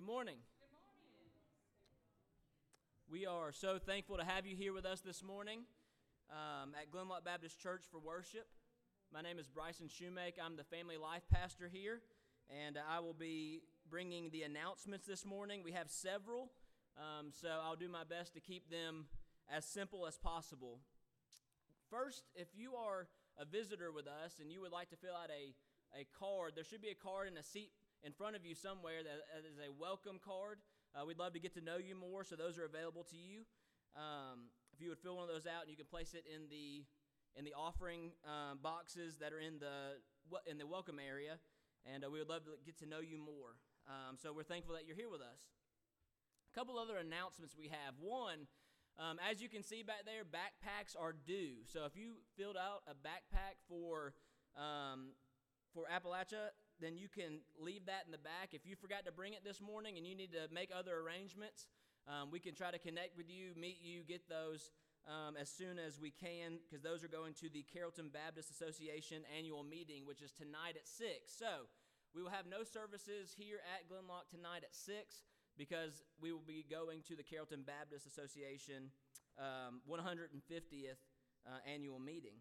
Good morning. We are so thankful to have you here with us this morning um, at Glenloch Baptist Church for worship. My name is Bryson Shoemake. I'm the family life pastor here, and I will be bringing the announcements this morning. We have several, um, so I'll do my best to keep them as simple as possible. First, if you are a visitor with us and you would like to fill out a, a card, there should be a card in a seat in front of you somewhere that is a welcome card. Uh, we'd love to get to know you more, so those are available to you. Um, if you would fill one of those out, and you can place it in the in the offering um, boxes that are in the in the welcome area, and uh, we would love to get to know you more. Um, so we're thankful that you're here with us. A couple other announcements we have. One, um, as you can see back there, backpacks are due. So if you filled out a backpack for um, for Appalachia, then you can leave that in the back. If you forgot to bring it this morning and you need to make other arrangements, um, we can try to connect with you, meet you, get those um, as soon as we can, because those are going to the Carrollton Baptist Association annual meeting, which is tonight at 6. So we will have no services here at Glenloch tonight at 6 because we will be going to the Carrollton Baptist Association um, 150th uh, annual meeting.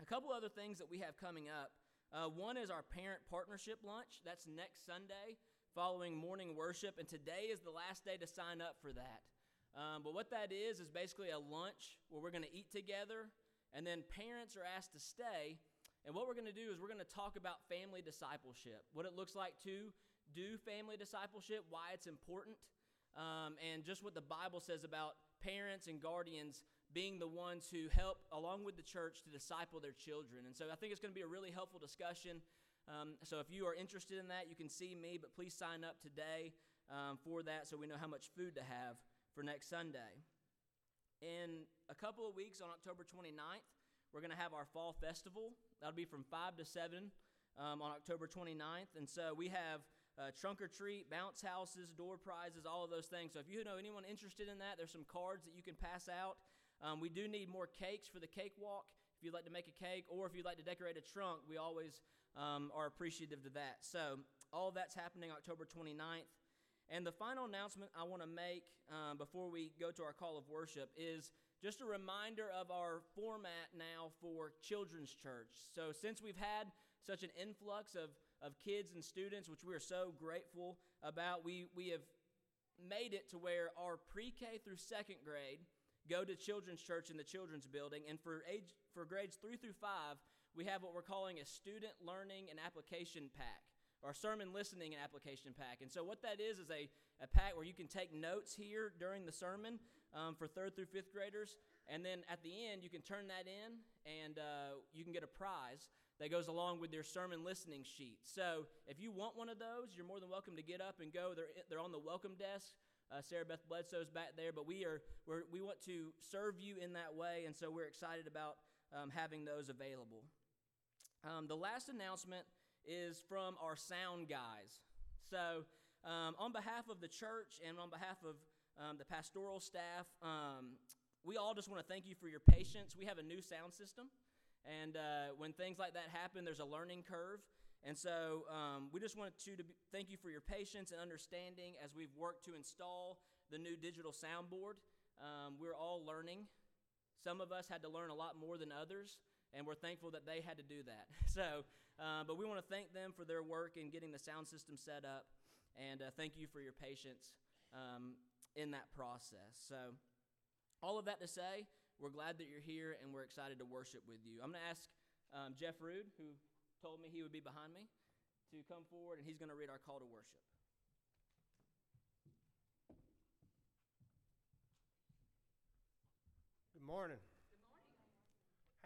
A couple other things that we have coming up. Uh, one is our parent partnership lunch. That's next Sunday following morning worship, and today is the last day to sign up for that. Um, but what that is is basically a lunch where we're going to eat together, and then parents are asked to stay. And what we're going to do is we're going to talk about family discipleship, what it looks like to do family discipleship, why it's important, um, and just what the Bible says about parents and guardians being the ones who help, along with the church, to disciple their children. And so I think it's going to be a really helpful discussion. Um, so if you are interested in that, you can see me, but please sign up today um, for that so we know how much food to have for next Sunday. In a couple of weeks, on October 29th, we're going to have our fall festival. That'll be from 5 to 7 um, on October 29th. And so we have uh, trunk or treat, bounce houses, door prizes, all of those things. So if you know anyone interested in that, there's some cards that you can pass out. Um, we do need more cakes for the cake walk. If you'd like to make a cake or if you'd like to decorate a trunk, we always um, are appreciative to that. So, all that's happening October 29th. And the final announcement I want to make um, before we go to our call of worship is just a reminder of our format now for children's church. So, since we've had such an influx of, of kids and students, which we are so grateful about, we, we have made it to where our pre K through second grade go to children's church in the children's building. And for, age, for grades three through five, we have what we're calling a student learning and application pack or sermon listening and application pack. And so, what that is is a, a pack where you can take notes here during the sermon um, for third through fifth graders. And then at the end, you can turn that in and uh, you can get a prize that goes along with your sermon listening sheet. So, if you want one of those, you're more than welcome to get up and go. They're, they're on the welcome desk. Uh, Sarah Beth Bledsoe's back there, but we are we're, we want to serve you in that way, and so we're excited about um, having those available. Um, the last announcement is from our sound guys. So, um, on behalf of the church and on behalf of um, the pastoral staff, um, we all just want to thank you for your patience. We have a new sound system, and uh, when things like that happen, there's a learning curve. And so um, we just want to, to be, thank you for your patience and understanding as we've worked to install the new digital soundboard. Um, we're all learning. Some of us had to learn a lot more than others, and we're thankful that they had to do that. So, uh, but we want to thank them for their work in getting the sound system set up, and uh, thank you for your patience um, in that process. So, all of that to say, we're glad that you're here, and we're excited to worship with you. I'm going to ask um, Jeff Rude, who told me he would be behind me to come forward, and he's going to read our call to worship. Good morning. Good morning.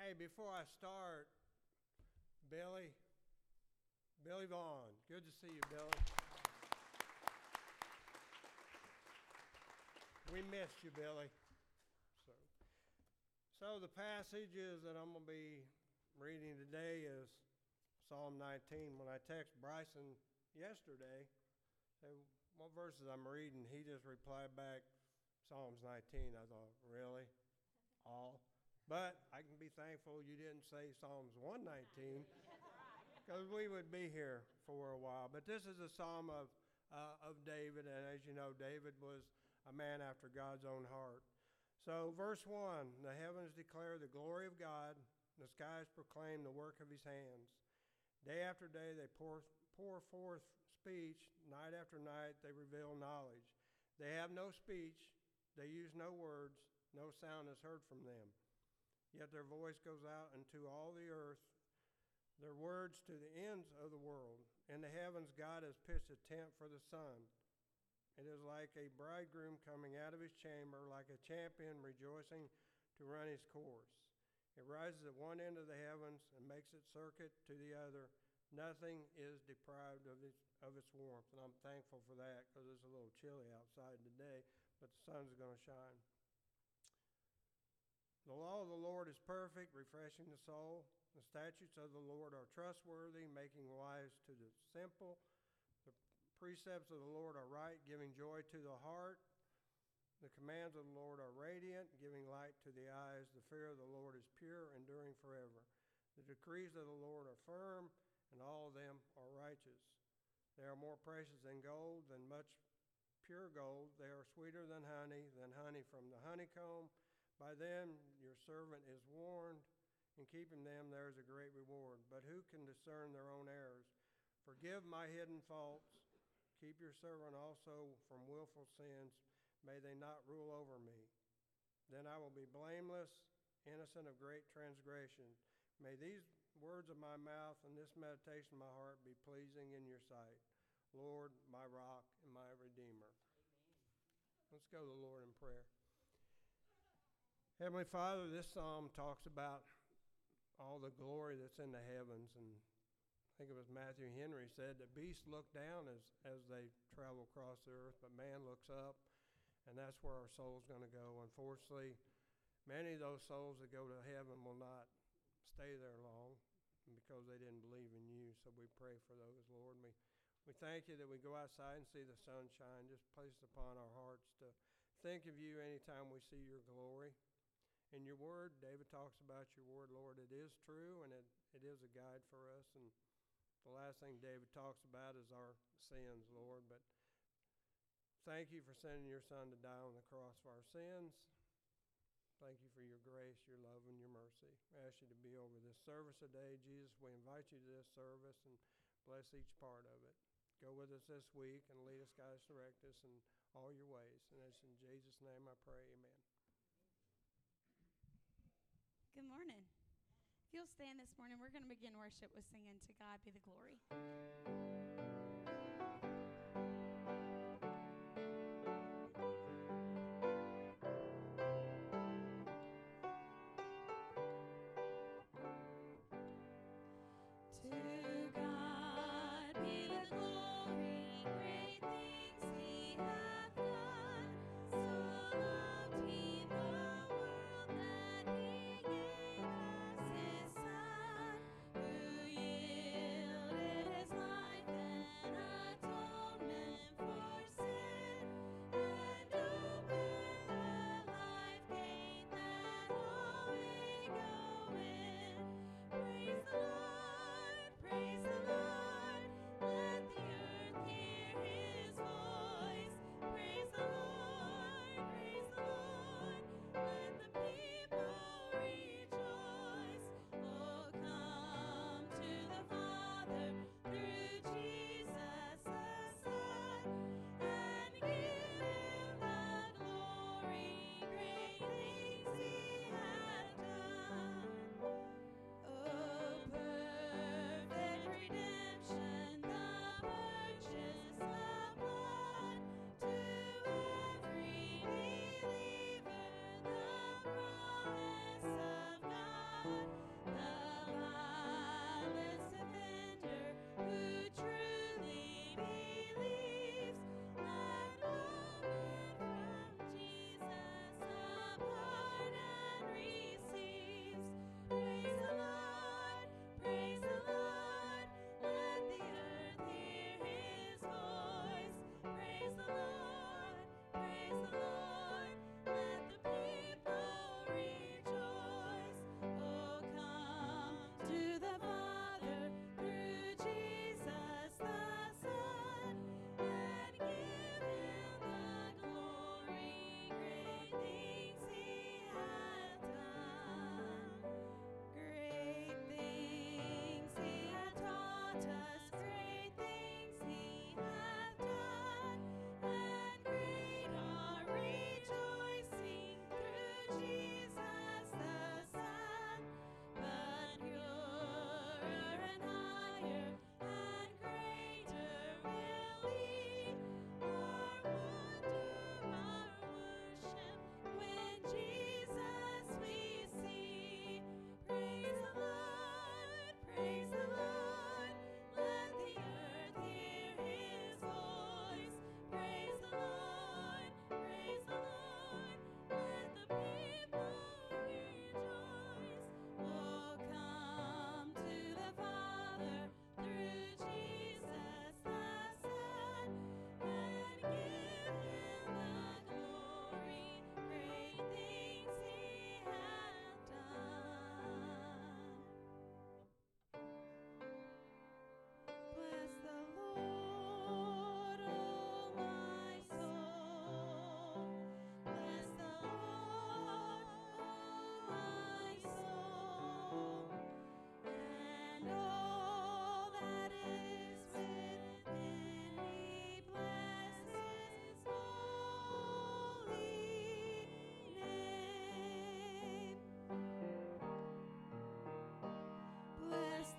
Hey, before I start, Billy, Billy Vaughn, good to see you, Billy. We missed you, Billy. So, so the passages that I'm going to be reading today is Psalm 19. When I text Bryson yesterday, say, what verses I'm reading, he just replied back, Psalms 19. I thought, really? All? But I can be thankful you didn't say Psalms 119 because we would be here for a while. But this is a psalm of, uh, of David. And as you know, David was a man after God's own heart. So, verse 1 the heavens declare the glory of God, the skies proclaim the work of his hands. Day after day they pour, pour forth speech, night after night they reveal knowledge. They have no speech, they use no words, no sound is heard from them. Yet their voice goes out into all the earth, their words to the ends of the world. In the heavens, God has pitched a tent for the sun. It is like a bridegroom coming out of his chamber, like a champion rejoicing to run his course. It rises at one end of the heavens and makes its circuit to the other. Nothing is deprived of its, of its warmth. And I'm thankful for that because it's a little chilly outside today, but the sun's going to shine. The law of the Lord is perfect, refreshing the soul. The statutes of the Lord are trustworthy, making wise to the simple The precepts of the Lord are right, giving joy to the heart. The commands of the Lord are radiant, giving light to the eyes. The fear of the Lord is pure, enduring forever. The decrees of the Lord are firm, and all of them are righteous. They are more precious than gold, than much pure gold. They are sweeter than honey, than honey from the honeycomb. By them your servant is warned. In keeping them there is a great reward. But who can discern their own errors? Forgive my hidden faults Keep your servant also from wilful sins. May they not rule over me. Then I will be blameless, innocent of great transgression. May these words of my mouth and this meditation of my heart be pleasing in your sight. Lord, my rock and my redeemer. Amen. Let's go to the Lord in prayer. Heavenly Father, this psalm talks about all the glory that's in the heavens and I think it was Matthew Henry said that beasts look down as, as they travel across the earth, but man looks up, and that's where our soul's going to go. Unfortunately, many of those souls that go to heaven will not stay there long because they didn't believe in you. So we pray for those, Lord. We, we thank you that we go outside and see the sunshine. Just place it upon our hearts to think of you anytime we see your glory. In your word, David talks about your word, Lord. It is true and it, it is a guide for us. And the last thing David talks about is our sins, Lord. But thank you for sending your son to die on the cross for our sins. Thank you for your grace, your love, and your mercy. I ask you to be over this service today. Jesus, we invite you to this service and bless each part of it. Go with us this week and lead us, guide us, direct us in all your ways. And it's in Jesus' name I pray. Amen. Good morning. If you'll stand this morning, we're going to begin worship with singing To God Be the Glory.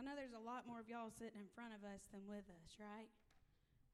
Y'all know there's a lot more of y'all sitting in front of us than with us, right?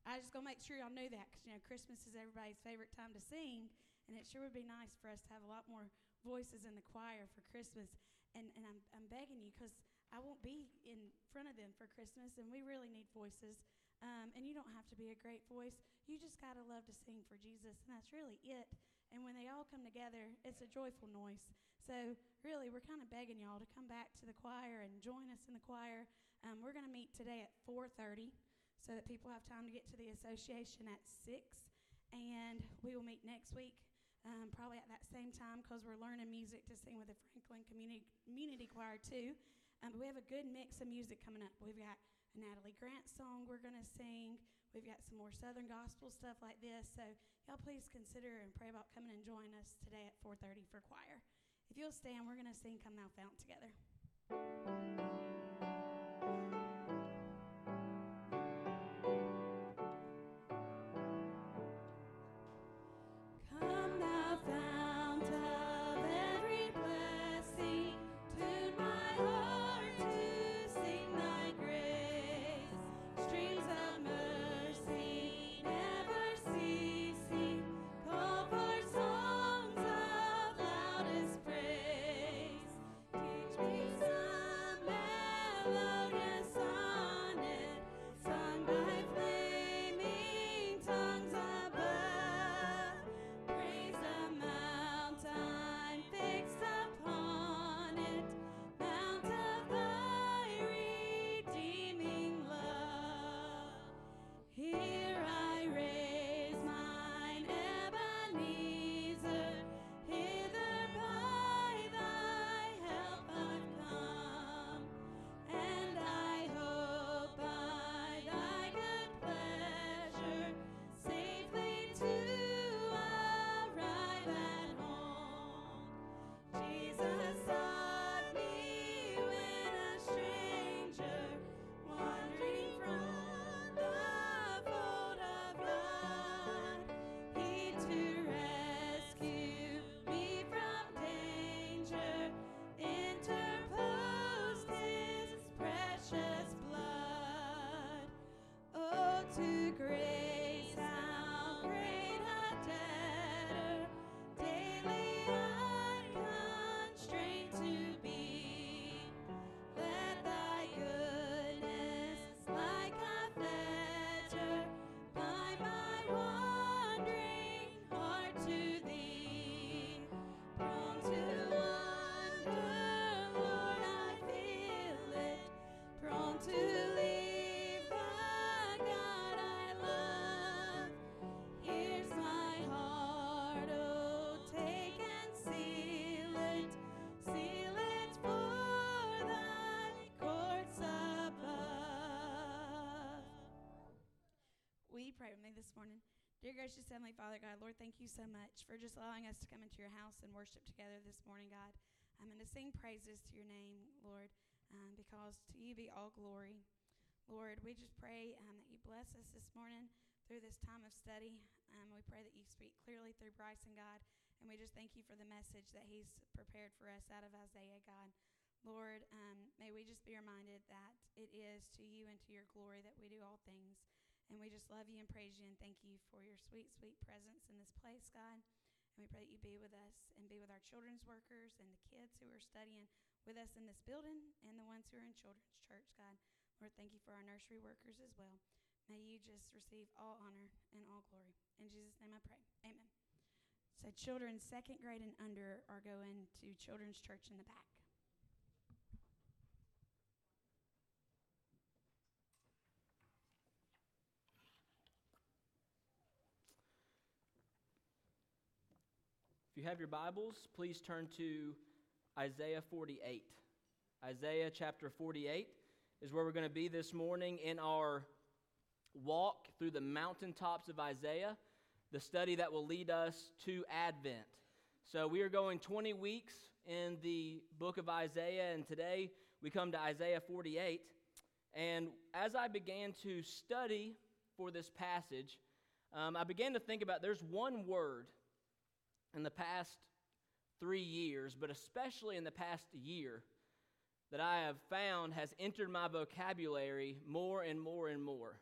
I just gonna make sure y'all knew that because you know Christmas is everybody's favorite time to sing, and it sure would be nice for us to have a lot more voices in the choir for Christmas. And and I'm I'm begging you because I won't be in front of them for Christmas, and we really need voices. Um, and you don't have to be a great voice. You just gotta love to sing for Jesus, and that's really it. And when they all come together, it's a joyful noise. So really, we're kind of begging y'all to come back to the choir and join us in the choir. Um, we're going to meet today at 4:30, so that people have time to get to the association at six, and we will meet next week. Um, probably at that same time because we're learning music to sing with the Franklin Community, Community Choir too. Um, but we have a good mix of music coming up. We've got a Natalie Grant song we're going to sing. We've got some more Southern gospel stuff like this. So y'all please consider and pray about coming and join us today at 4:30 for choir. If you'll stand, we're going to sing Come Thou Fount together. This morning. Dear gracious Heavenly Father, God, Lord, thank you so much for just allowing us to come into your house and worship together this morning, God. I'm going to sing praises to your name, Lord, um, because to you be all glory. Lord, we just pray um, that you bless us this morning through this time of study. Um, we pray that you speak clearly through Bryson, God, and we just thank you for the message that he's prepared for us out of Isaiah, God. Lord, um, may we just be reminded that it is to you and to your glory that we do all things. And we just love you and praise you and thank you for your sweet, sweet presence in this place, God. And we pray that you be with us and be with our children's workers and the kids who are studying with us in this building and the ones who are in children's church, God. Lord, thank you for our nursery workers as well. May you just receive all honor and all glory. In Jesus' name I pray. Amen. So, children second grade and under are going to children's church in the back. Have your Bibles, please turn to Isaiah 48. Isaiah chapter 48 is where we're going to be this morning in our walk through the mountaintops of Isaiah, the study that will lead us to Advent. So we are going 20 weeks in the book of Isaiah, and today we come to Isaiah 48. And as I began to study for this passage, um, I began to think about there's one word in the past three years, but especially in the past year, that I have found has entered my vocabulary more and more and more.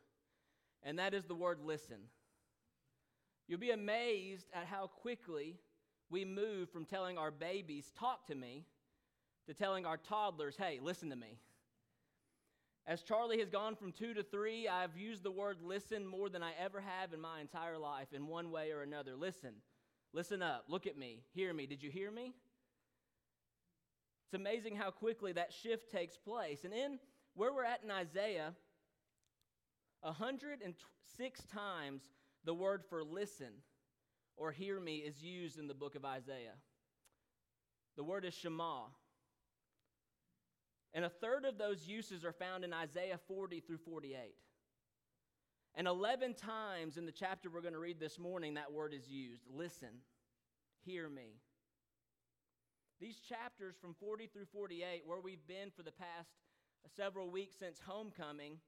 And that is the word listen. You'll be amazed at how quickly we move from telling our babies, talk to me, to telling our toddlers, hey, listen to me. As Charlie has gone from two to three, I've used the word listen more than I ever have in my entire life in one way or another. Listen. Listen up. Look at me. Hear me. Did you hear me? It's amazing how quickly that shift takes place. And in where we're at in Isaiah, 106 times the word for listen or hear me is used in the book of Isaiah. The word is Shema. And a third of those uses are found in Isaiah 40 through 48. And 11 times in the chapter we're going to read this morning, that word is used. Listen, hear me. These chapters from 40 through 48, where we've been for the past several weeks since homecoming,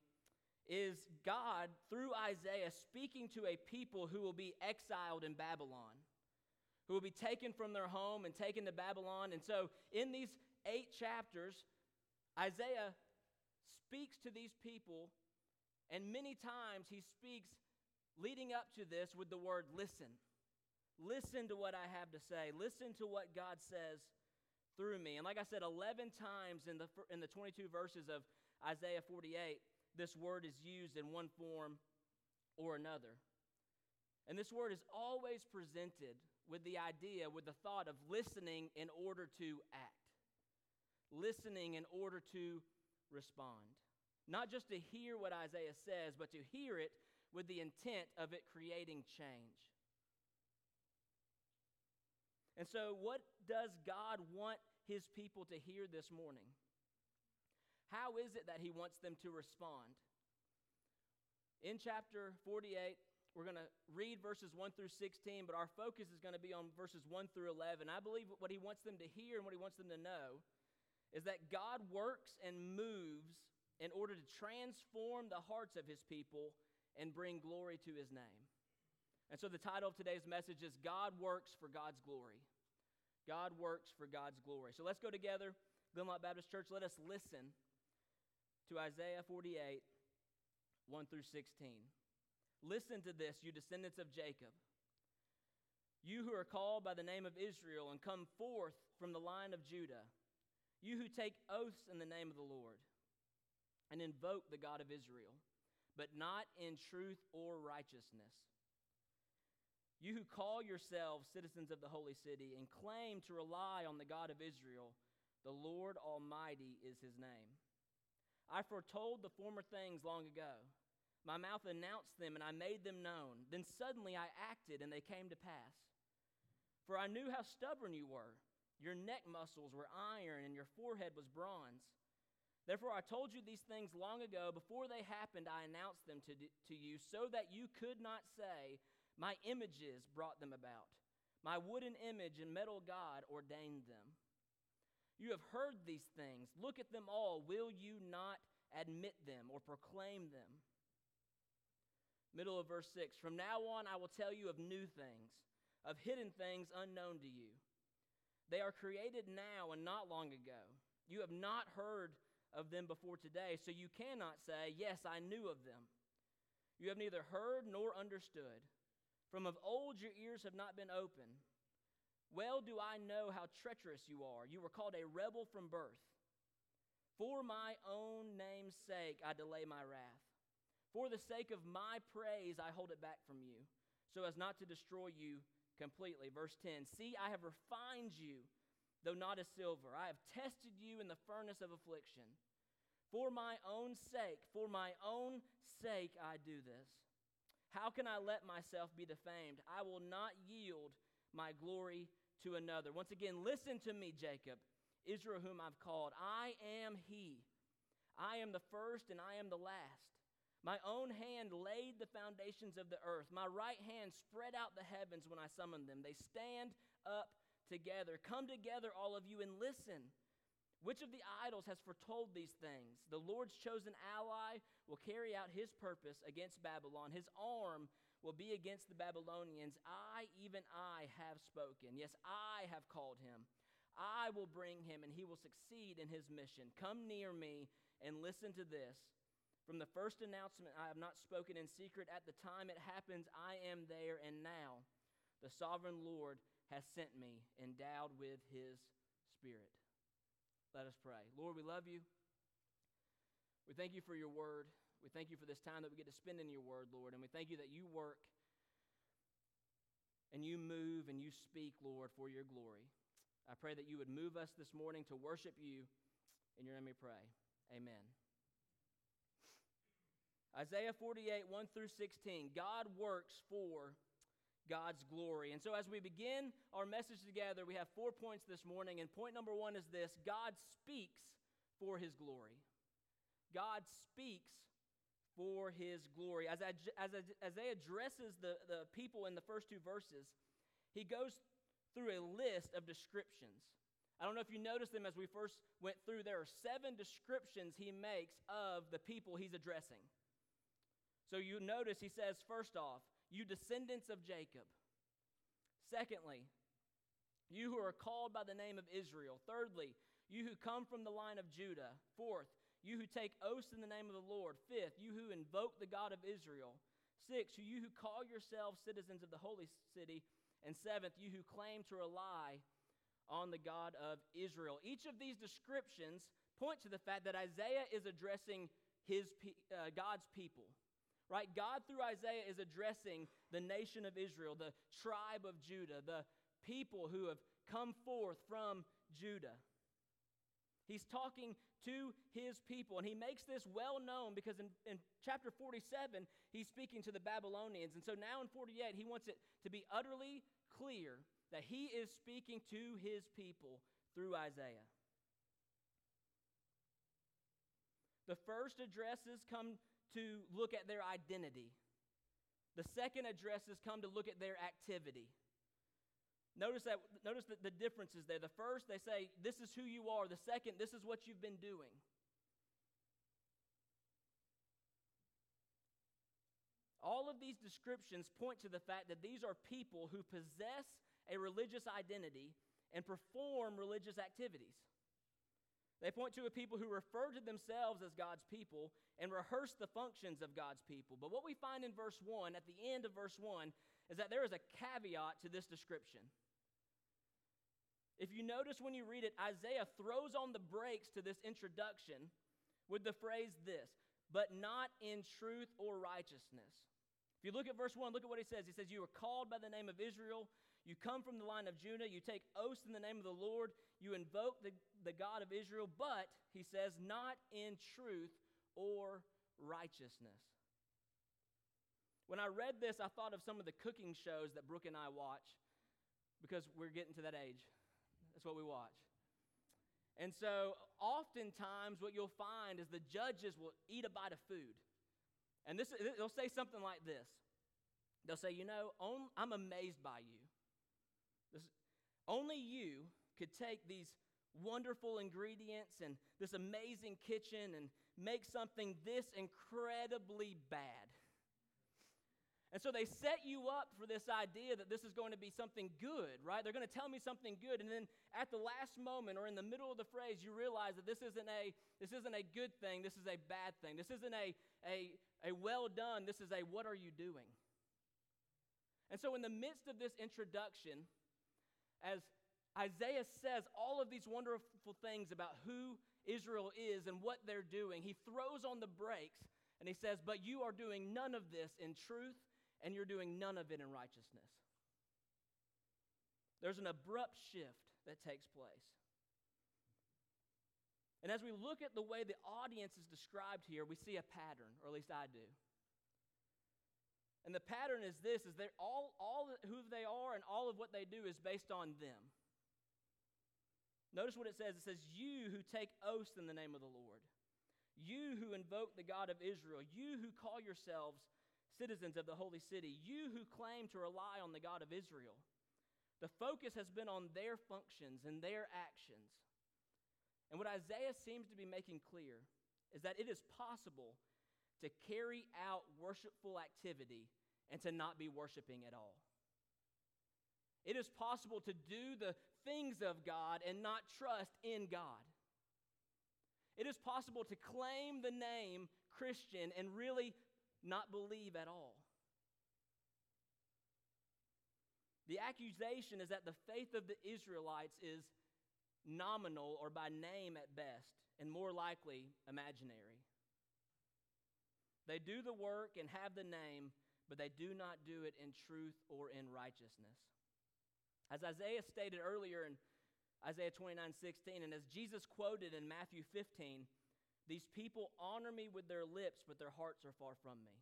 is God, through Isaiah, speaking to a people who will be exiled in Babylon, who will be taken from their home and taken to Babylon. And so, in these eight chapters, Isaiah speaks to these people and many times he speaks leading up to this with the word listen. Listen to what I have to say. Listen to what God says through me. And like I said, 11 times in the, in the 22 verses of Isaiah 48, this word is used in one form or another. And this word is always presented with the idea, with the thought of listening in order to act, listening in order to respond. Not just to hear what Isaiah says, but to hear it with the intent of it creating change. And so, what does God want his people to hear this morning? How is it that he wants them to respond? In chapter 48, we're going to read verses 1 through 16, but our focus is going to be on verses 1 through 11. I believe what he wants them to hear and what he wants them to know is that God works and moves in order to transform the hearts of his people and bring glory to his name. And so the title of today's message is God Works for God's Glory. God works for God's glory. So let's go together, Glenloch Baptist Church. Let us listen to Isaiah 48, 1 through 16. Listen to this, you descendants of Jacob. You who are called by the name of Israel and come forth from the line of Judah. You who take oaths in the name of the Lord and invoke the God of Israel, but not in truth or righteousness. You who call yourselves citizens of the holy city and claim to rely on the God of Israel, the Lord Almighty is his name. I foretold the former things long ago. My mouth announced them and I made them known. Then suddenly I acted and they came to pass. For I knew how stubborn you were. Your neck muscles were iron and your forehead was bronze. Therefore, I told you these things long ago. Before they happened, I announced them to, to you so that you could not say, My images brought them about. My wooden image and metal God ordained them. You have heard these things. Look at them all. Will you not admit them or proclaim them? Middle of verse 6 From now on, I will tell you of new things, of hidden things unknown to you. They are created now and not long ago. You have not heard of them before today, so you cannot say, Yes, I knew of them. You have neither heard nor understood. From of old your ears have not been open. Well do I know how treacherous you are. You were called a rebel from birth. For my own name's sake, I delay my wrath. For the sake of my praise, I hold it back from you, so as not to destroy you completely. Verse 10 See, I have refined you, though not as silver. I have tested you in the furnace of affliction. For my own sake, for my own sake, I do this. How can I let myself be defamed? I will not yield my glory to another. Once again, listen to me, Jacob, Israel, whom I've called. I am he. I am the first and I am the last. My own hand laid the foundations of the earth. My right hand spread out the heavens when I summoned them. They stand up together. Come together, all of you, and listen. Which of the idols has foretold these things? The Lord's chosen ally will carry out his purpose against Babylon. His arm will be against the Babylonians. I, even I, have spoken. Yes, I have called him. I will bring him, and he will succeed in his mission. Come near me and listen to this. From the first announcement, I have not spoken in secret. At the time it happens, I am there, and now the sovereign Lord has sent me, endowed with his spirit. Let us pray. Lord, we love you. We thank you for your word. We thank you for this time that we get to spend in your word, Lord. And we thank you that you work and you move and you speak, Lord, for your glory. I pray that you would move us this morning to worship you. In your name we pray. Amen. Isaiah 48, 1 through 16. God works for God's glory. And so, as we begin our message together, we have four points this morning. And point number one is this God speaks for his glory. God speaks for his glory. As, I, as, as they addresses the, the people in the first two verses, he goes through a list of descriptions. I don't know if you noticed them as we first went through. There are seven descriptions he makes of the people he's addressing. So you notice he says, first off, you descendants of Jacob. Secondly, you who are called by the name of Israel. Thirdly, you who come from the line of Judah. Fourth, you who take oaths in the name of the Lord. Fifth, you who invoke the God of Israel. Sixth, you who call yourselves citizens of the holy city. And seventh, you who claim to rely on the God of Israel. Each of these descriptions point to the fact that Isaiah is addressing his, uh, God's people. Right? God, through Isaiah, is addressing the nation of Israel, the tribe of Judah, the people who have come forth from Judah. He's talking to his people, and he makes this well known because in, in chapter 47, he's speaking to the Babylonians. And so now in 48, he wants it to be utterly clear that he is speaking to his people through Isaiah. The first addresses come to look at their identity. The second addresses come to look at their activity. Notice that notice that the differences there. The first they say this is who you are. The second this is what you've been doing. All of these descriptions point to the fact that these are people who possess a religious identity and perform religious activities. They point to a people who refer to themselves as God's people and rehearse the functions of God's people. But what we find in verse 1, at the end of verse 1, is that there is a caveat to this description. If you notice when you read it, Isaiah throws on the brakes to this introduction with the phrase this, but not in truth or righteousness. If you look at verse 1, look at what he says. He says, You are called by the name of Israel. You come from the line of Judah. You take oaths in the name of the Lord. You invoke the, the God of Israel, but, he says, not in truth or righteousness. When I read this, I thought of some of the cooking shows that Brooke and I watch because we're getting to that age. That's what we watch. And so, oftentimes, what you'll find is the judges will eat a bite of food. And this, they'll say something like this They'll say, You know, I'm amazed by you. This, only you could take these wonderful ingredients and this amazing kitchen and make something this incredibly bad. And so they set you up for this idea that this is going to be something good, right? They're going to tell me something good, and then at the last moment or in the middle of the phrase, you realize that this isn't a this isn't a good thing. This is a bad thing. This isn't a a a well done. This is a what are you doing? And so, in the midst of this introduction, as Isaiah says all of these wonderful things about who Israel is and what they're doing, he throws on the brakes and he says, But you are doing none of this in truth, and you're doing none of it in righteousness. There's an abrupt shift that takes place. And as we look at the way the audience is described here, we see a pattern, or at least I do. And the pattern is this is that all, all who they are and all of what they do is based on them. Notice what it says. It says, You who take oaths in the name of the Lord, you who invoke the God of Israel, you who call yourselves citizens of the holy city, you who claim to rely on the God of Israel. The focus has been on their functions and their actions. And what Isaiah seems to be making clear is that it is possible to carry out worshipful activity and to not be worshiping at all. It is possible to do the things of God and not trust in God. It is possible to claim the name Christian and really not believe at all. The accusation is that the faith of the Israelites is nominal or by name at best, and more likely imaginary. They do the work and have the name, but they do not do it in truth or in righteousness. As Isaiah stated earlier in Isaiah 29 16, and as Jesus quoted in Matthew 15, these people honor me with their lips, but their hearts are far from me.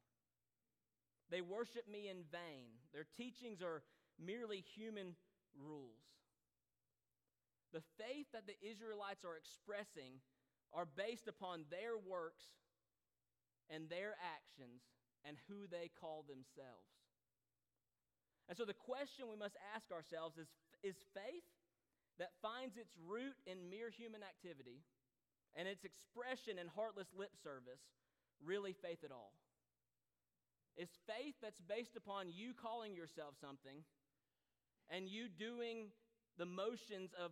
They worship me in vain. Their teachings are merely human rules. The faith that the Israelites are expressing are based upon their works and their actions and who they call themselves. And so the question we must ask ourselves is is faith that finds its root in mere human activity and its expression in heartless lip service really faith at all? Is faith that's based upon you calling yourself something and you doing the motions of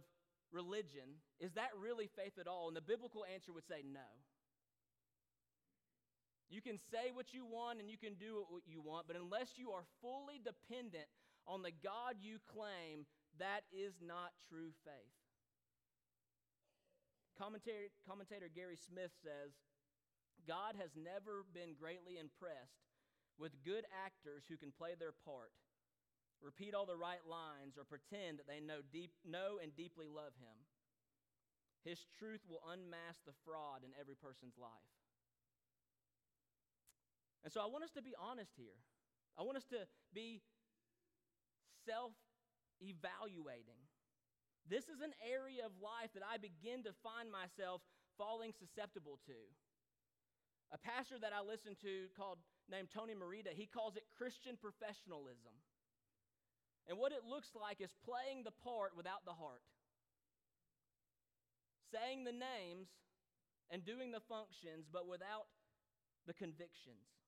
religion, is that really faith at all? And the biblical answer would say no. You can say what you want and you can do what you want, but unless you are fully dependent on the God you claim, that is not true faith. Commentator, commentator Gary Smith says God has never been greatly impressed with good actors who can play their part, repeat all the right lines, or pretend that they know, deep, know and deeply love Him. His truth will unmask the fraud in every person's life. And so I want us to be honest here. I want us to be self evaluating. This is an area of life that I begin to find myself falling susceptible to. A pastor that I listen to called named Tony Merida, he calls it Christian professionalism. And what it looks like is playing the part without the heart. Saying the names and doing the functions, but without the convictions.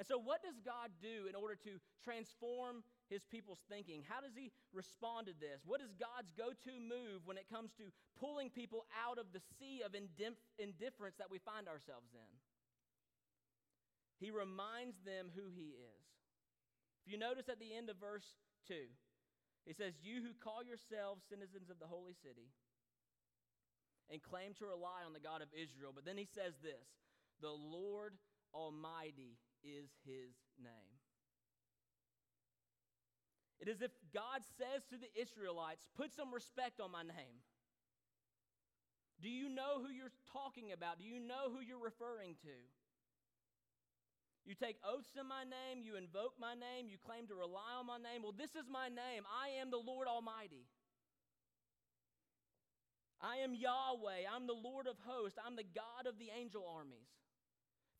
And so, what does God do in order to transform his people's thinking? How does he respond to this? What is God's go to move when it comes to pulling people out of the sea of indifference that we find ourselves in? He reminds them who he is. If you notice at the end of verse 2, he says, You who call yourselves citizens of the holy city and claim to rely on the God of Israel. But then he says this The Lord Almighty is his name. It is if God says to the Israelites, Put some respect on my name. Do you know who you're talking about? Do you know who you're referring to? You take oaths in my name, you invoke my name, you claim to rely on my name. Well, this is my name. I am the Lord Almighty. I am Yahweh. I'm the Lord of hosts. I'm the God of the angel armies.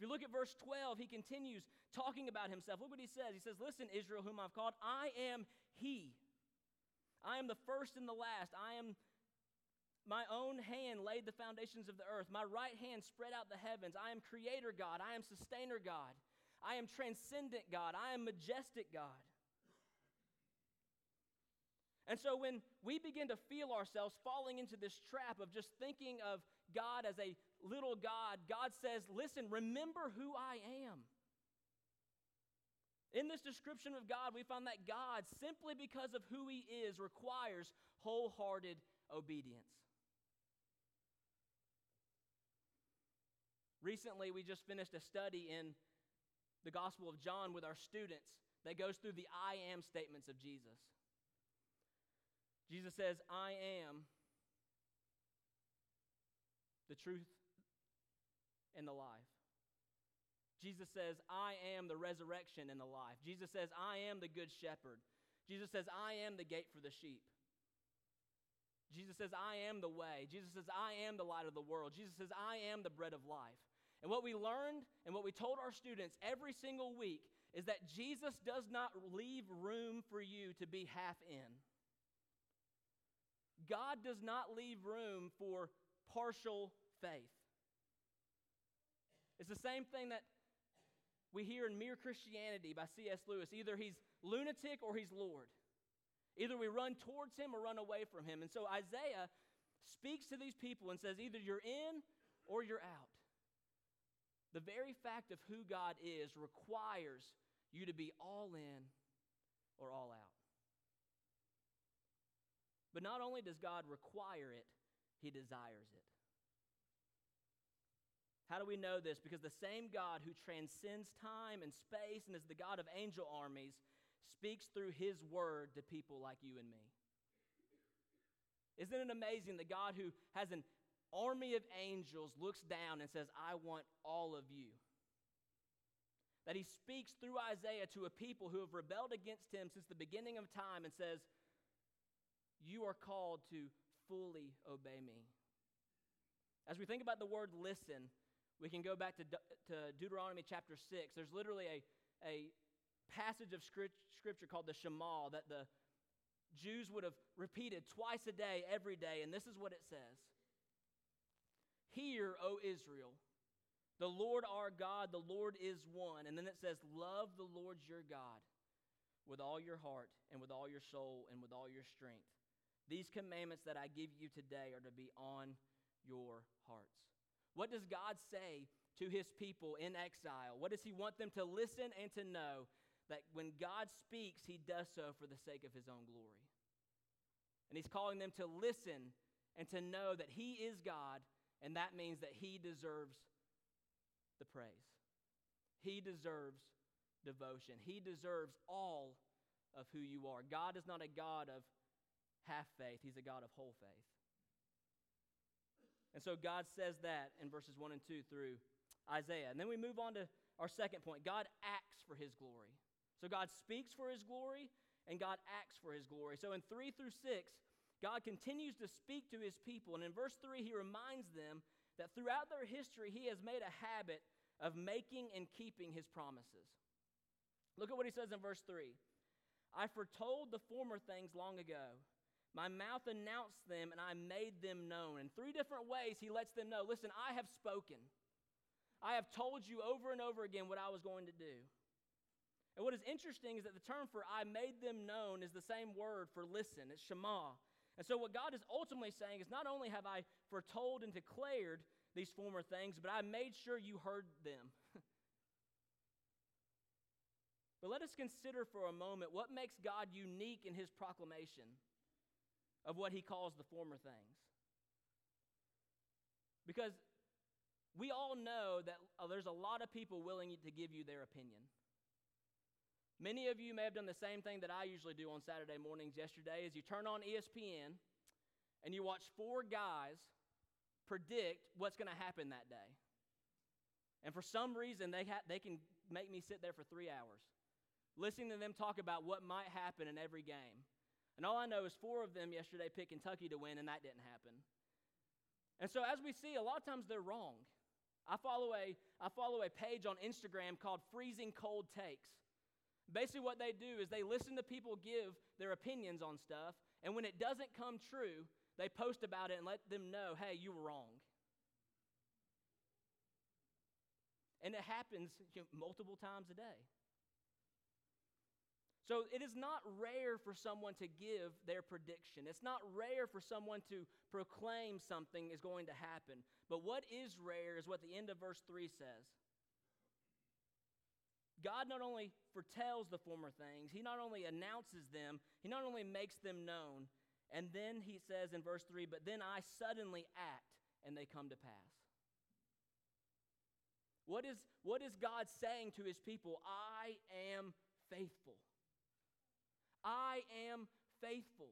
If you look at verse 12, he continues talking about himself. Look what he says. He says, Listen, Israel, whom I've called, I am He. I am the first and the last. I am my own hand laid the foundations of the earth. My right hand spread out the heavens. I am creator God. I am sustainer God. I am transcendent God. I am majestic God. And so when we begin to feel ourselves falling into this trap of just thinking of God as a little God, God says, Listen, remember who I am. In this description of God, we find that God, simply because of who He is, requires wholehearted obedience. Recently, we just finished a study in the Gospel of John with our students that goes through the I am statements of Jesus. Jesus says, I am the truth and the life. Jesus says, I am the resurrection and the life. Jesus says, I am the good shepherd. Jesus says, I am the gate for the sheep. Jesus says, I am the way. Jesus says, I am the light of the world. Jesus says, I am the bread of life. And what we learned and what we told our students every single week is that Jesus does not leave room for you to be half in. God does not leave room for partial faith. It's the same thing that we hear in Mere Christianity by C.S. Lewis. Either he's lunatic or he's Lord. Either we run towards him or run away from him. And so Isaiah speaks to these people and says, either you're in or you're out. The very fact of who God is requires you to be all in or all out. But not only does God require it, He desires it. How do we know this? Because the same God who transcends time and space and is the God of angel armies speaks through His word to people like you and me. Isn't it amazing that God who has an army of angels looks down and says, I want all of you. That he speaks through Isaiah to a people who have rebelled against him since the beginning of time and says, You are called to fully obey me. As we think about the word listen, we can go back to, to Deuteronomy chapter 6. There's literally a, a passage of scripture called the Shema that the Jews would have repeated twice a day, every day, and this is what it says Hear, O Israel, the Lord our God, the Lord is one. And then it says, Love the Lord your God with all your heart and with all your soul and with all your strength. These commandments that I give you today are to be on your hearts. What does God say to his people in exile? What does he want them to listen and to know? That when God speaks, he does so for the sake of his own glory. And he's calling them to listen and to know that he is God and that means that he deserves the praise. He deserves devotion. He deserves all of who you are. God is not a God of half faith, He's a God of whole faith. And so God says that in verses 1 and 2 through Isaiah. And then we move on to our second point God acts for His glory. So God speaks for His glory, and God acts for His glory. So in 3 through 6, God continues to speak to his people. And in verse 3, he reminds them that throughout their history, he has made a habit of making and keeping his promises. Look at what he says in verse 3 I foretold the former things long ago. My mouth announced them, and I made them known. In three different ways, he lets them know listen, I have spoken. I have told you over and over again what I was going to do. And what is interesting is that the term for I made them known is the same word for listen. It's Shema. And so, what God is ultimately saying is not only have I foretold and declared these former things, but I made sure you heard them. but let us consider for a moment what makes God unique in his proclamation of what he calls the former things. Because we all know that uh, there's a lot of people willing to give you their opinion. Many of you may have done the same thing that I usually do on Saturday mornings yesterday is you turn on ESPN and you watch four guys predict what's going to happen that day. And for some reason, they, ha- they can make me sit there for three hours listening to them talk about what might happen in every game. And all I know is four of them yesterday picked Kentucky to win, and that didn't happen. And so, as we see, a lot of times they're wrong. I follow a, I follow a page on Instagram called Freezing Cold Takes. Basically, what they do is they listen to people give their opinions on stuff, and when it doesn't come true, they post about it and let them know, hey, you were wrong. And it happens you know, multiple times a day. So it is not rare for someone to give their prediction. It's not rare for someone to proclaim something is going to happen. But what is rare is what the end of verse 3 says. God not only foretells the former things, He not only announces them, He not only makes them known, and then He says in verse 3 But then I suddenly act, and they come to pass. What is, what is God saying to His people? I am faithful. I am faithful.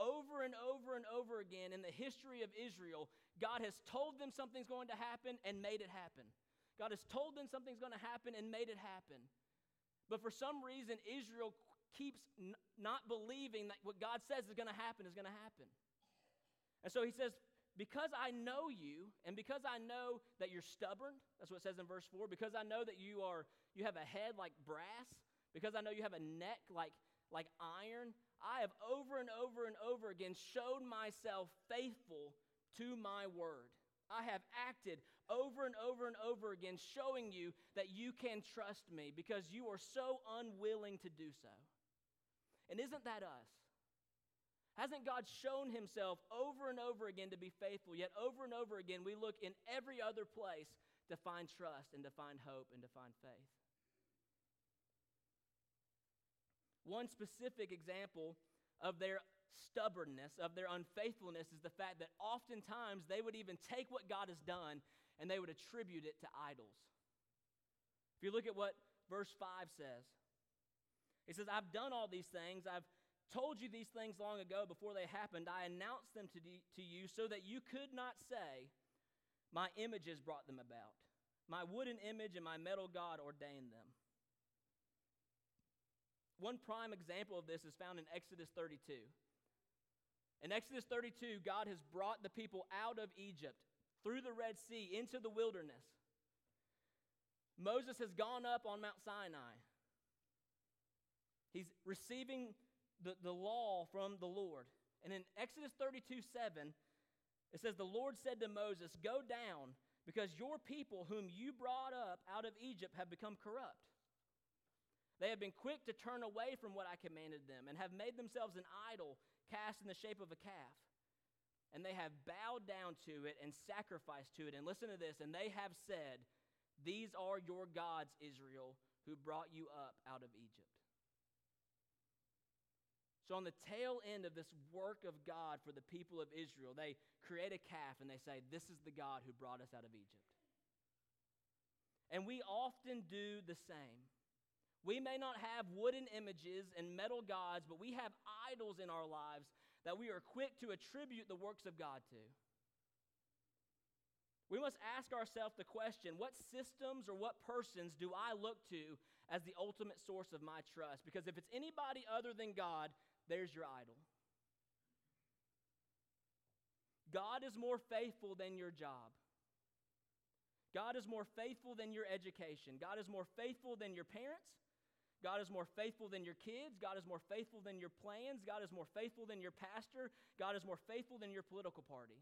Over and over and over again in the history of Israel, God has told them something's going to happen and made it happen. God has told them something's going to happen and made it happen. But for some reason, Israel keeps n- not believing that what God says is going to happen is going to happen. And so he says, Because I know you, and because I know that you're stubborn, that's what it says in verse 4, because I know that you are you have a head like brass, because I know you have a neck like like iron, I have over and over and over again showed myself faithful to my word. I have acted over and over and over again, showing you that you can trust me because you are so unwilling to do so. And isn't that us? Hasn't God shown himself over and over again to be faithful? Yet over and over again, we look in every other place to find trust and to find hope and to find faith. One specific example of their stubbornness, of their unfaithfulness, is the fact that oftentimes they would even take what God has done and they would attribute it to idols. If you look at what verse 5 says, it says, I've done all these things. I've told you these things long ago before they happened. I announced them to, de- to you so that you could not say, My images brought them about. My wooden image and my metal God ordained them. One prime example of this is found in Exodus 32. In Exodus 32, God has brought the people out of Egypt through the Red Sea into the wilderness. Moses has gone up on Mount Sinai. He's receiving the, the law from the Lord. And in Exodus 32 7, it says, The Lord said to Moses, Go down, because your people whom you brought up out of Egypt have become corrupt. They have been quick to turn away from what I commanded them and have made themselves an idol cast in the shape of a calf. And they have bowed down to it and sacrificed to it. And listen to this. And they have said, These are your gods, Israel, who brought you up out of Egypt. So, on the tail end of this work of God for the people of Israel, they create a calf and they say, This is the God who brought us out of Egypt. And we often do the same. We may not have wooden images and metal gods, but we have idols in our lives that we are quick to attribute the works of God to. We must ask ourselves the question what systems or what persons do I look to as the ultimate source of my trust? Because if it's anybody other than God, there's your idol. God is more faithful than your job. God is more faithful than your education. God is more faithful than your parents. God is more faithful than your kids. God is more faithful than your plans. God is more faithful than your pastor. God is more faithful than your political party.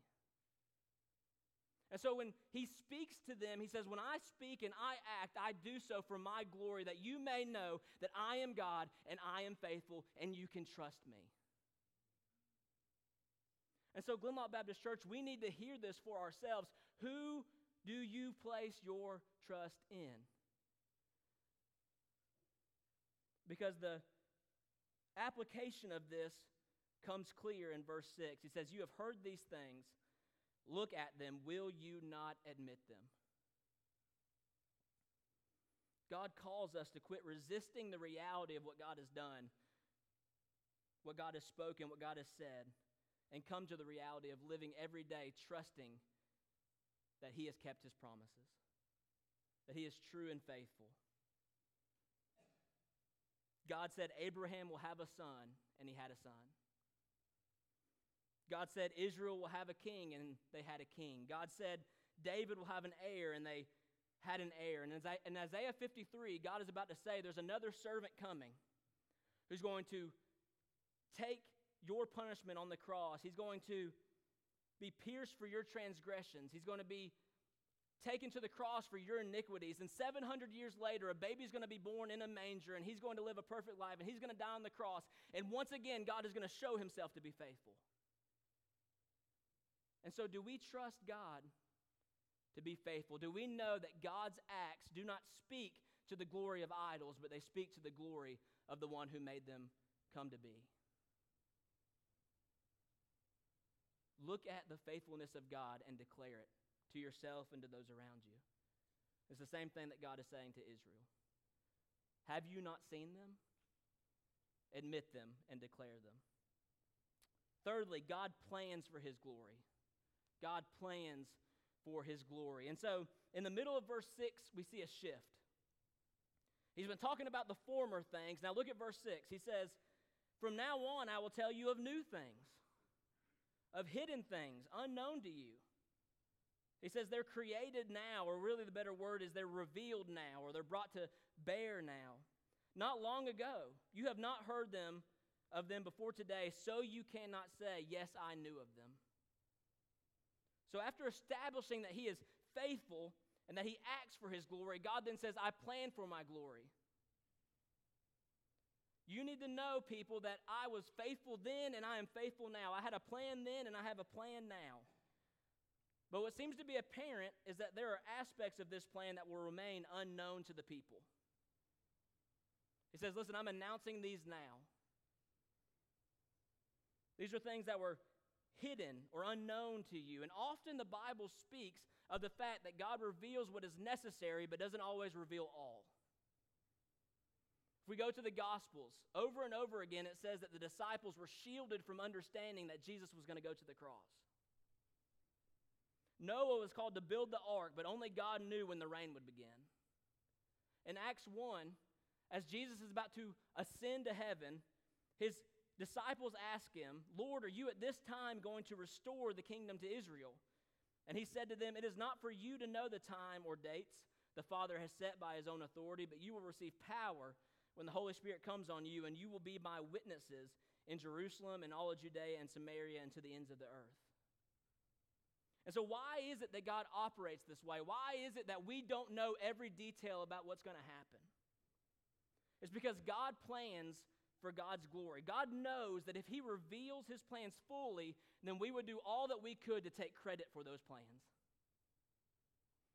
And so when he speaks to them, he says, When I speak and I act, I do so for my glory, that you may know that I am God and I am faithful and you can trust me. And so, Glenloch Baptist Church, we need to hear this for ourselves. Who do you place your trust in? Because the application of this comes clear in verse 6. He says, You have heard these things. Look at them. Will you not admit them? God calls us to quit resisting the reality of what God has done, what God has spoken, what God has said, and come to the reality of living every day trusting that He has kept His promises, that He is true and faithful. God said Abraham will have a son, and he had a son. God said Israel will have a king, and they had a king. God said David will have an heir, and they had an heir. And in Isaiah 53, God is about to say there's another servant coming who's going to take your punishment on the cross. He's going to be pierced for your transgressions. He's going to be taken to the cross for your iniquities. And 700 years later, a baby's going to be born in a manger, and he's going to live a perfect life, and he's going to die on the cross. And once again, God is going to show himself to be faithful. And so, do we trust God to be faithful? Do we know that God's acts do not speak to the glory of idols, but they speak to the glory of the one who made them come to be? Look at the faithfulness of God and declare it to yourself and to those around you. It's the same thing that God is saying to Israel. Have you not seen them? Admit them and declare them. Thirdly, God plans for his glory. God plans for his glory. And so, in the middle of verse 6, we see a shift. He's been talking about the former things. Now, look at verse 6. He says, From now on, I will tell you of new things of hidden things unknown to you. He says they're created now, or really the better word is they're revealed now, or they're brought to bear now. Not long ago, you have not heard them of them before today, so you cannot say, Yes, I knew of them. So after establishing that he is faithful and that he acts for his glory, God then says, I plan for my glory. You need to know, people, that I was faithful then and I am faithful now. I had a plan then and I have a plan now. But what seems to be apparent is that there are aspects of this plan that will remain unknown to the people. He says, Listen, I'm announcing these now. These are things that were hidden or unknown to you. And often the Bible speaks of the fact that God reveals what is necessary but doesn't always reveal all. If we go to the Gospels, over and over again it says that the disciples were shielded from understanding that Jesus was going to go to the cross. Noah was called to build the ark, but only God knew when the rain would begin. In Acts 1, as Jesus is about to ascend to heaven, his disciples ask him, Lord, are you at this time going to restore the kingdom to Israel? And he said to them, It is not for you to know the time or dates the Father has set by his own authority, but you will receive power when the Holy Spirit comes on you, and you will be my witnesses in Jerusalem and all of Judea and Samaria and to the ends of the earth. And so, why is it that God operates this way? Why is it that we don't know every detail about what's going to happen? It's because God plans for God's glory. God knows that if He reveals His plans fully, then we would do all that we could to take credit for those plans.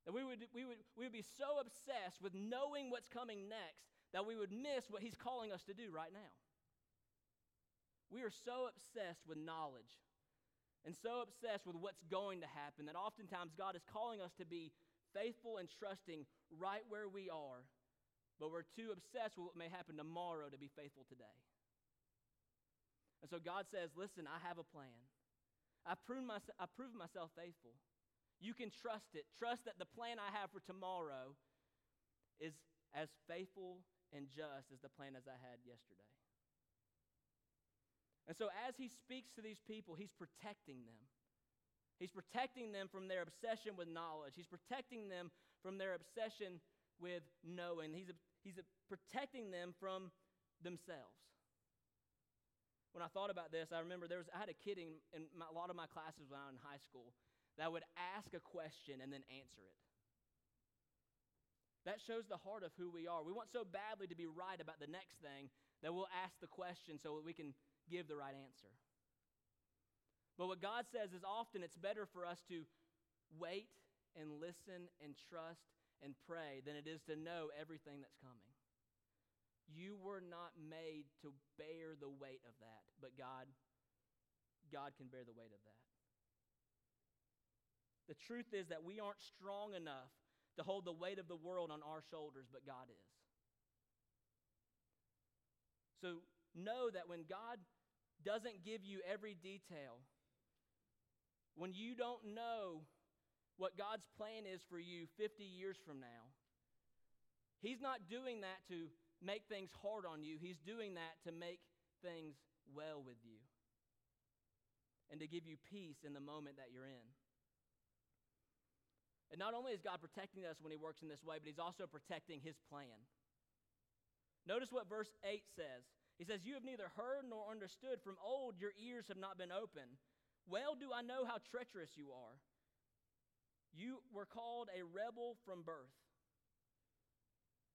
That we would, we, would, we would be so obsessed with knowing what's coming next that we would miss what He's calling us to do right now. We are so obsessed with knowledge and so obsessed with what's going to happen that oftentimes God is calling us to be faithful and trusting right where we are, but we're too obsessed with what may happen tomorrow to be faithful today. And so God says, Listen, I have a plan. I proved, myself, I proved myself faithful. You can trust it. Trust that the plan I have for tomorrow is as faithful and just as the plan as I had yesterday. And so, as he speaks to these people, he's protecting them. He's protecting them from their obsession with knowledge. He's protecting them from their obsession with knowing. He's, he's protecting them from themselves. When I thought about this, I remember there was, I had a kid in, in my, a lot of my classes when I was in high school that would ask a question and then answer it. That shows the heart of who we are. We want so badly to be right about the next thing that we'll ask the question so we can give the right answer. But what God says is often it's better for us to wait and listen and trust and pray than it is to know everything that's coming. You were not made to bear the weight of that, but God God can bear the weight of that. The truth is that we aren't strong enough to hold the weight of the world on our shoulders, but God is. So know that when God doesn't give you every detail, when you don't know what God's plan is for you 50 years from now, He's not doing that to make things hard on you, He's doing that to make things well with you. and to give you peace in the moment that you're in. And not only is God protecting us when He works in this way, but He's also protecting His plan. Notice what verse 8 says. He says, You have neither heard nor understood. From old your ears have not been open. Well do I know how treacherous you are. You were called a rebel from birth.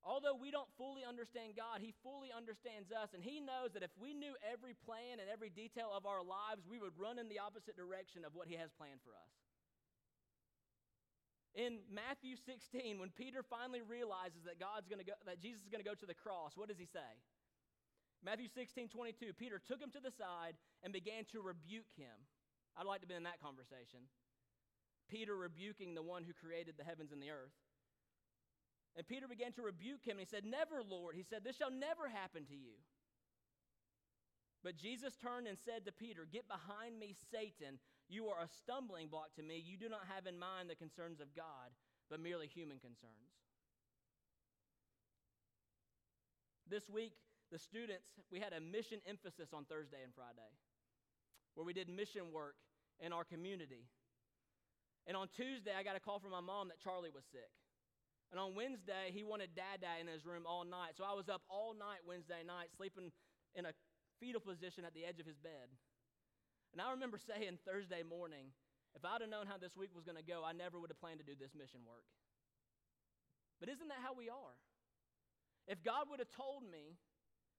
Although we don't fully understand God, He fully understands us, and He knows that if we knew every plan and every detail of our lives, we would run in the opposite direction of what He has planned for us. In Matthew 16, when Peter finally realizes that God's going to go, that Jesus is going to go to the cross, what does he say? Matthew 16, 22, Peter took him to the side and began to rebuke him. I'd like to be in that conversation. Peter rebuking the one who created the heavens and the earth. And Peter began to rebuke him, and he said, Never, Lord. He said, This shall never happen to you. But Jesus turned and said to Peter, Get behind me, Satan. You are a stumbling block to me. You do not have in mind the concerns of God, but merely human concerns. This week, the students, we had a mission emphasis on Thursday and Friday, where we did mission work in our community. And on Tuesday, I got a call from my mom that Charlie was sick. And on Wednesday, he wanted Dada in his room all night. So I was up all night Wednesday night, sleeping in a fetal position at the edge of his bed. And I remember saying Thursday morning, if I'd have known how this week was going to go, I never would have planned to do this mission work. But isn't that how we are? If God would have told me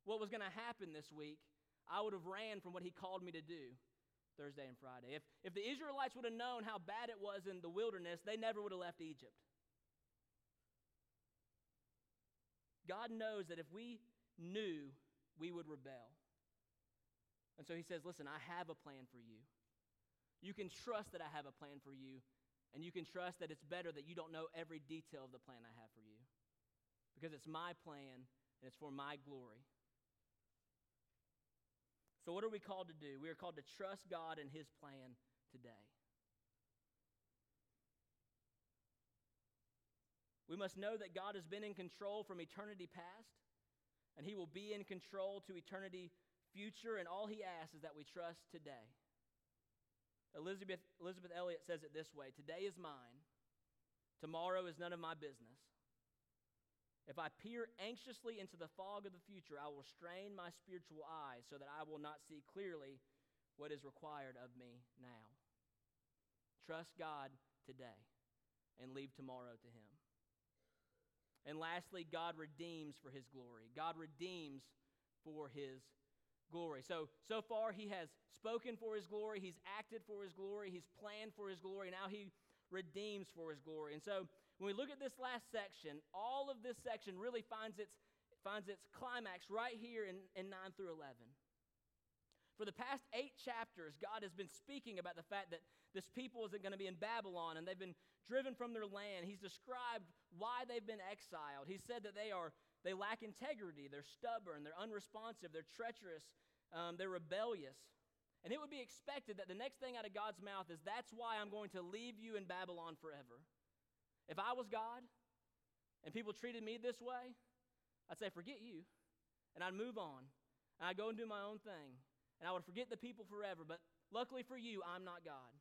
what was going to happen this week, I would have ran from what He called me to do Thursday and Friday. If, if the Israelites would have known how bad it was in the wilderness, they never would have left Egypt. God knows that if we knew, we would rebel. And so he says, Listen, I have a plan for you. You can trust that I have a plan for you, and you can trust that it's better that you don't know every detail of the plan I have for you. Because it's my plan, and it's for my glory. So, what are we called to do? We are called to trust God and His plan today. We must know that God has been in control from eternity past, and He will be in control to eternity future, and all he asks is that we trust today. Elizabeth, Elisabeth Elliot says it this way Today is mine, tomorrow is none of my business. If I peer anxiously into the fog of the future, I will strain my spiritual eyes so that I will not see clearly what is required of me now. Trust God today and leave tomorrow to Him. And lastly, God redeems for His glory. God redeems for His glory. So, so far, he has spoken for his glory, he's acted for his glory, he's planned for his glory, now he redeems for his glory. And so, when we look at this last section, all of this section really finds its, finds its climax right here in, in 9 through 11. For the past eight chapters, God has been speaking about the fact that this people isn't going to be in Babylon and they've been driven from their land. He's described why they've been exiled. He said that they are they lack integrity. They're stubborn. They're unresponsive. They're treacherous. Um, they're rebellious. And it would be expected that the next thing out of God's mouth is, That's why I'm going to leave you in Babylon forever. If I was God and people treated me this way, I'd say, Forget you. And I'd move on. And I'd go and do my own thing. And I would forget the people forever. But luckily for you, I'm not God.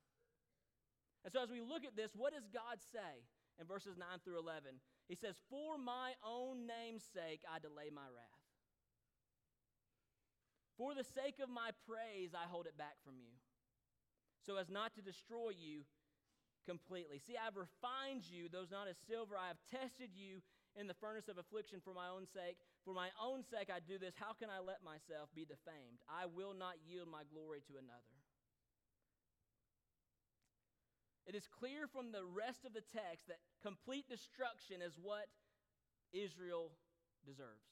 And so as we look at this, what does God say in verses 9 through 11? He says, For my own name's sake, I delay my wrath. For the sake of my praise, I hold it back from you, so as not to destroy you completely. See, I've refined you, those not as silver. I have tested you in the furnace of affliction for my own sake. For my own sake, I do this. How can I let myself be defamed? I will not yield my glory to another. It is clear from the rest of the text that complete destruction is what Israel deserves.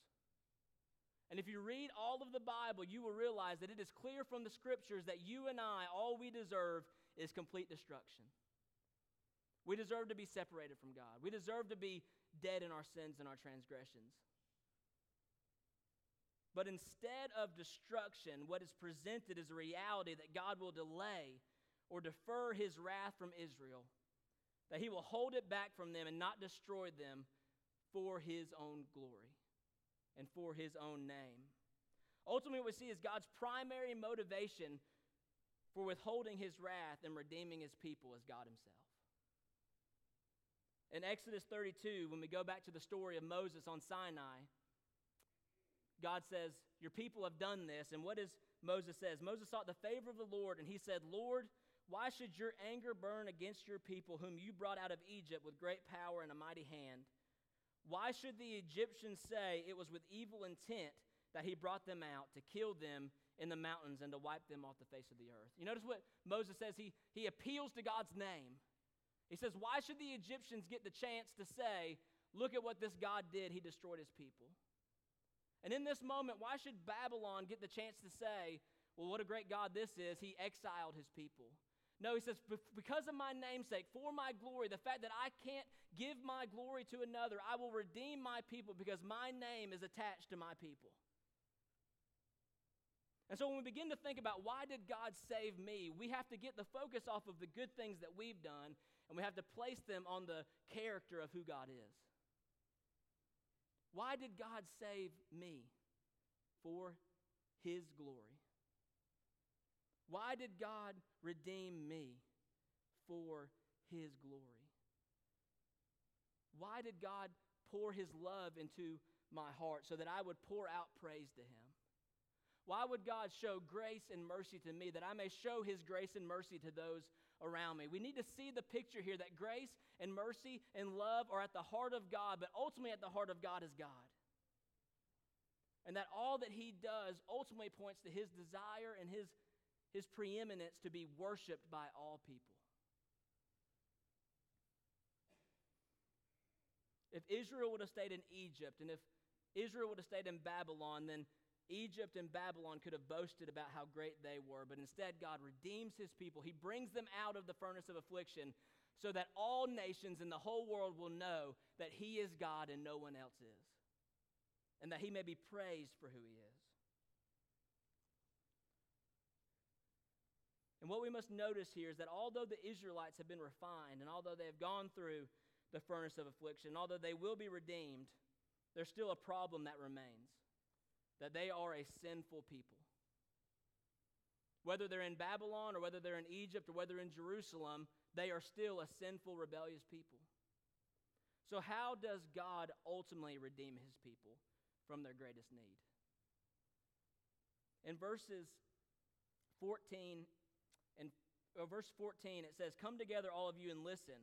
And if you read all of the Bible, you will realize that it is clear from the scriptures that you and I, all we deserve is complete destruction. We deserve to be separated from God. We deserve to be dead in our sins and our transgressions. But instead of destruction, what is presented is a reality that God will delay or defer his wrath from Israel, that he will hold it back from them and not destroy them for his own glory and for his own name. Ultimately, what we see is God's primary motivation for withholding his wrath and redeeming his people as God himself. In Exodus 32, when we go back to the story of Moses on Sinai, God says, Your people have done this. And what does Moses says? Moses sought the favor of the Lord, and he said, Lord, why should your anger burn against your people, whom you brought out of Egypt with great power and a mighty hand? Why should the Egyptians say it was with evil intent that he brought them out to kill them in the mountains and to wipe them off the face of the earth? You notice what Moses says? He, he appeals to God's name. He says, Why should the Egyptians get the chance to say, Look at what this God did? He destroyed his people. And in this moment, why should Babylon get the chance to say, Well, what a great God this is? He exiled his people. No, he says, Because of my namesake, for my glory, the fact that I can't give my glory to another, I will redeem my people because my name is attached to my people. And so when we begin to think about why did God save me, we have to get the focus off of the good things that we've done and we have to place them on the character of who God is. Why did God save me? For His glory. Why did God redeem me? For His glory. Why did God pour His love into my heart so that I would pour out praise to Him? Why would God show grace and mercy to me that I may show His grace and mercy to those around me? We need to see the picture here that grace and mercy and love are at the heart of God, but ultimately at the heart of God is God. And that all that He does ultimately points to His desire and His, his preeminence to be worshiped by all people. If Israel would have stayed in Egypt and if Israel would have stayed in Babylon, then Egypt and Babylon could have boasted about how great they were, but instead, God redeems his people. He brings them out of the furnace of affliction so that all nations in the whole world will know that he is God and no one else is, and that he may be praised for who he is. And what we must notice here is that although the Israelites have been refined, and although they have gone through the furnace of affliction, although they will be redeemed, there's still a problem that remains that they are a sinful people. Whether they're in Babylon or whether they're in Egypt or whether in Jerusalem, they are still a sinful, rebellious people. So, how does God ultimately redeem his people from their greatest need? In verses 14 and uh, verse 14, it says, Come together, all of you, and listen.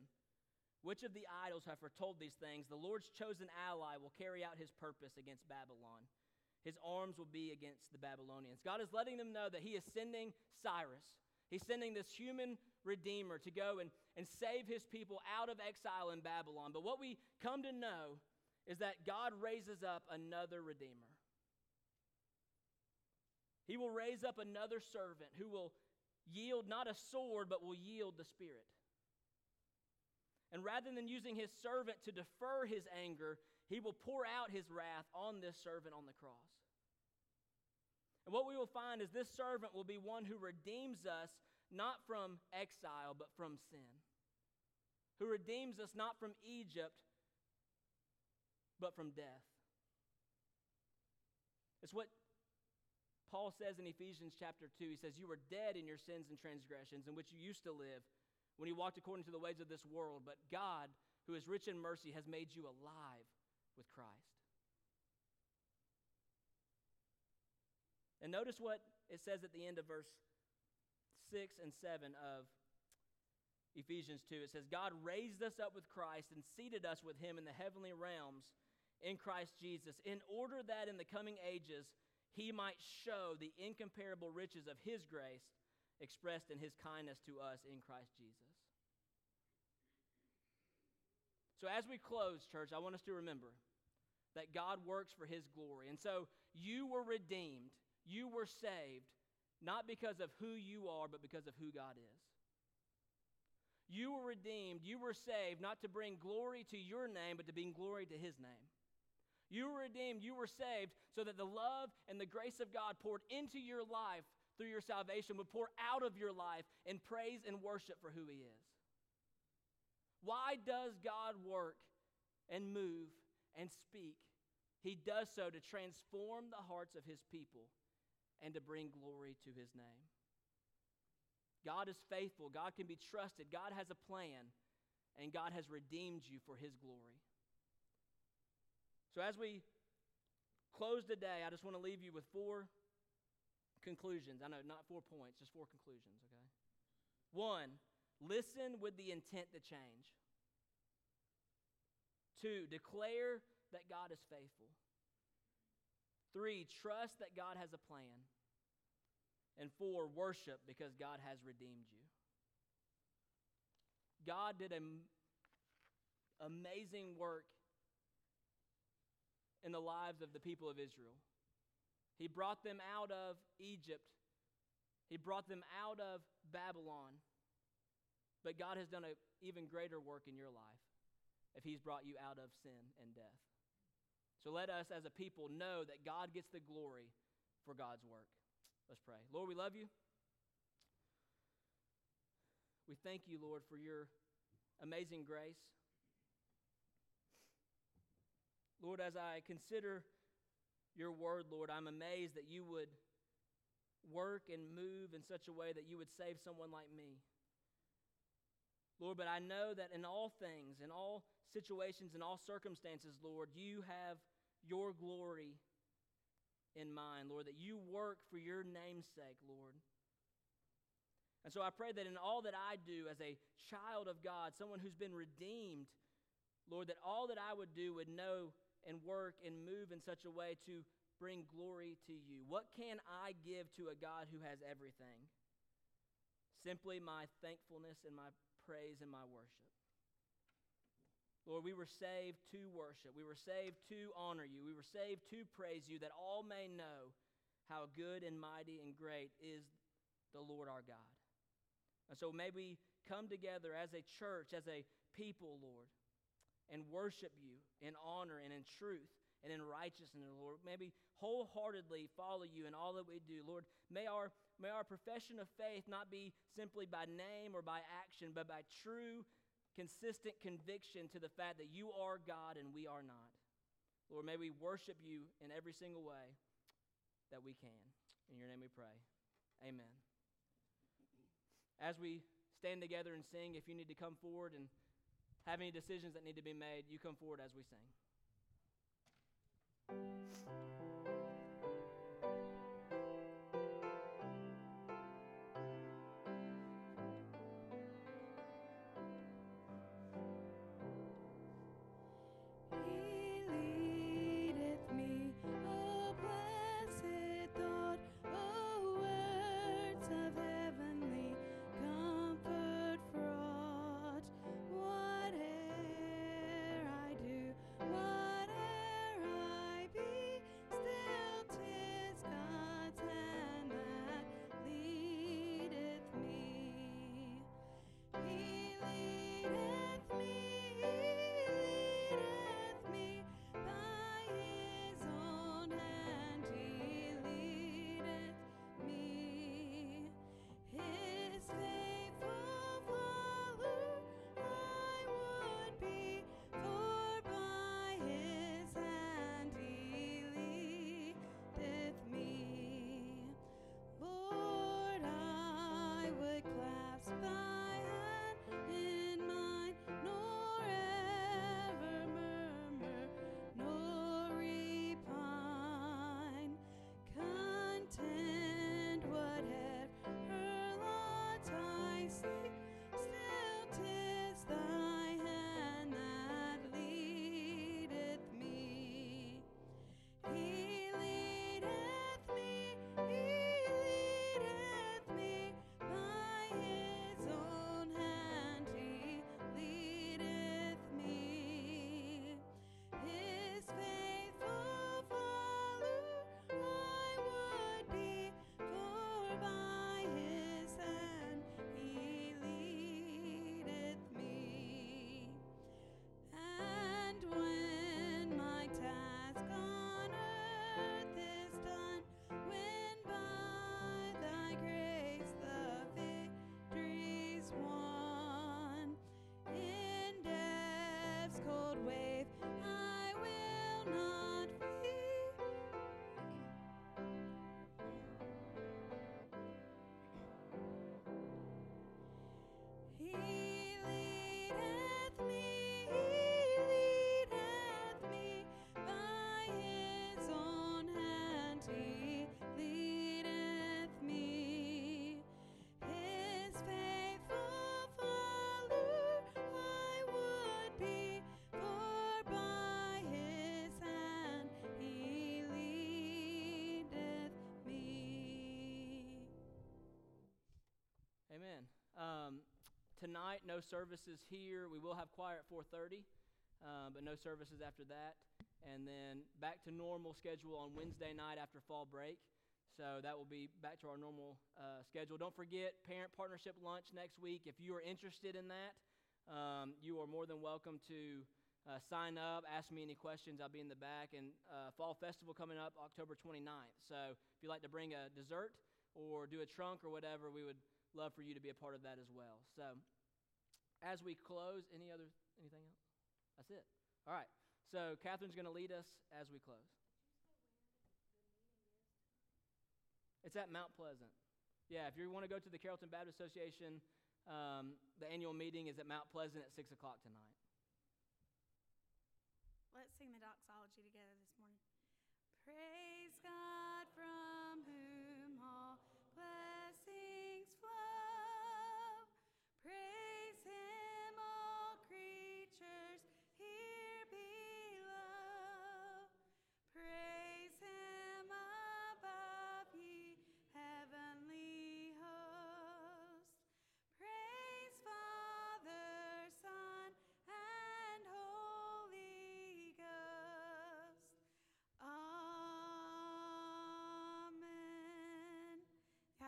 Which of the idols have foretold these things? The Lord's chosen ally will carry out his purpose against Babylon his arms will be against the Babylonians. God is letting them know that he is sending Cyrus. He's sending this human redeemer to go and, and save his people out of exile in Babylon. But what we come to know is that God raises up another redeemer. He will raise up another servant who will yield not a sword, but will yield the Spirit. And rather than using his servant to defer his anger, he will pour out his wrath on this servant on the cross. And what we will find is this servant will be one who redeems us not from exile, but from sin. Who redeems us not from Egypt, but from death. It's what Paul says in Ephesians chapter 2. He says, You were dead in your sins and transgressions in which you used to live when you walked according to the ways of this world, but God, who is rich in mercy, has made you alive with Christ. And notice what it says at the end of verse 6 and 7 of Ephesians 2. It says, God raised us up with Christ and seated us with him in the heavenly realms in Christ Jesus, in order that in the coming ages he might show the incomparable riches of his grace expressed in his kindness to us in Christ Jesus. So, as we close, church, I want us to remember that God works for His glory. And so, you were redeemed, you were saved, not because of who you are, but because of who God is. You were redeemed, you were saved, not to bring glory to your name, but to bring glory to His name. You were redeemed, you were saved, so that the love and the grace of God poured into your life through your salvation would pour out of your life in praise and worship for who He is. Why does God work and move and speak? He does so to transform the hearts of his people and to bring glory to his name. God is faithful, God can be trusted, God has a plan, and God has redeemed you for His glory. So, as we close today, I just want to leave you with four conclusions. I know, not four points, just four conclusions, okay? One, listen with the intent to change. Two, declare that God is faithful. Three, trust that God has a plan. And four, worship because God has redeemed you. God did an amazing work in the lives of the people of Israel. He brought them out of Egypt, He brought them out of Babylon. But God has done an even greater work in your life if He's brought you out of sin and death. So let us as a people know that God gets the glory for God's work. Let's pray. Lord, we love you. We thank you, Lord, for your amazing grace. Lord, as I consider your word, Lord, I'm amazed that you would work and move in such a way that you would save someone like me. Lord, but I know that in all things, in all situations, in all circumstances, Lord, you have your glory in mind, Lord, that you work for your name's sake, Lord. And so I pray that in all that I do as a child of God, someone who's been redeemed, Lord, that all that I would do would know and work and move in such a way to bring glory to you. What can I give to a God who has everything? Simply my thankfulness and my praise and my worship. Lord, we were saved to worship. We were saved to honor you. We were saved to praise you, that all may know how good and mighty and great is the Lord our God. And so may we come together as a church, as a people, Lord, and worship you in honor and in truth and in righteousness, Lord. May we wholeheartedly follow you in all that we do. Lord, may our, may our profession of faith not be simply by name or by action, but by true consistent conviction to the fact that you are God and we are not. Lord, may we worship you in every single way that we can. In your name we pray. Amen. As we stand together and sing, if you need to come forward and have any decisions that need to be made, you come forward as we sing. Night, no services here. We will have choir at 4:30, uh, but no services after that. And then back to normal schedule on Wednesday night after fall break. So that will be back to our normal uh, schedule. Don't forget parent partnership lunch next week. If you are interested in that, um, you are more than welcome to uh, sign up, ask me any questions. I'll be in the back. And uh, Fall Festival coming up October 29th. So if you'd like to bring a dessert or do a trunk or whatever, we would love for you to be a part of that as well. So as we close, any other anything else? That's it. All right. So Catherine's going to lead us as we close. It's at Mount Pleasant. Yeah, if you want to go to the Carrollton Baptist Association, um, the annual meeting is at Mount Pleasant at 6 o'clock tonight. Let's sing the doxology together this morning. Praise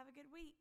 Have a good week.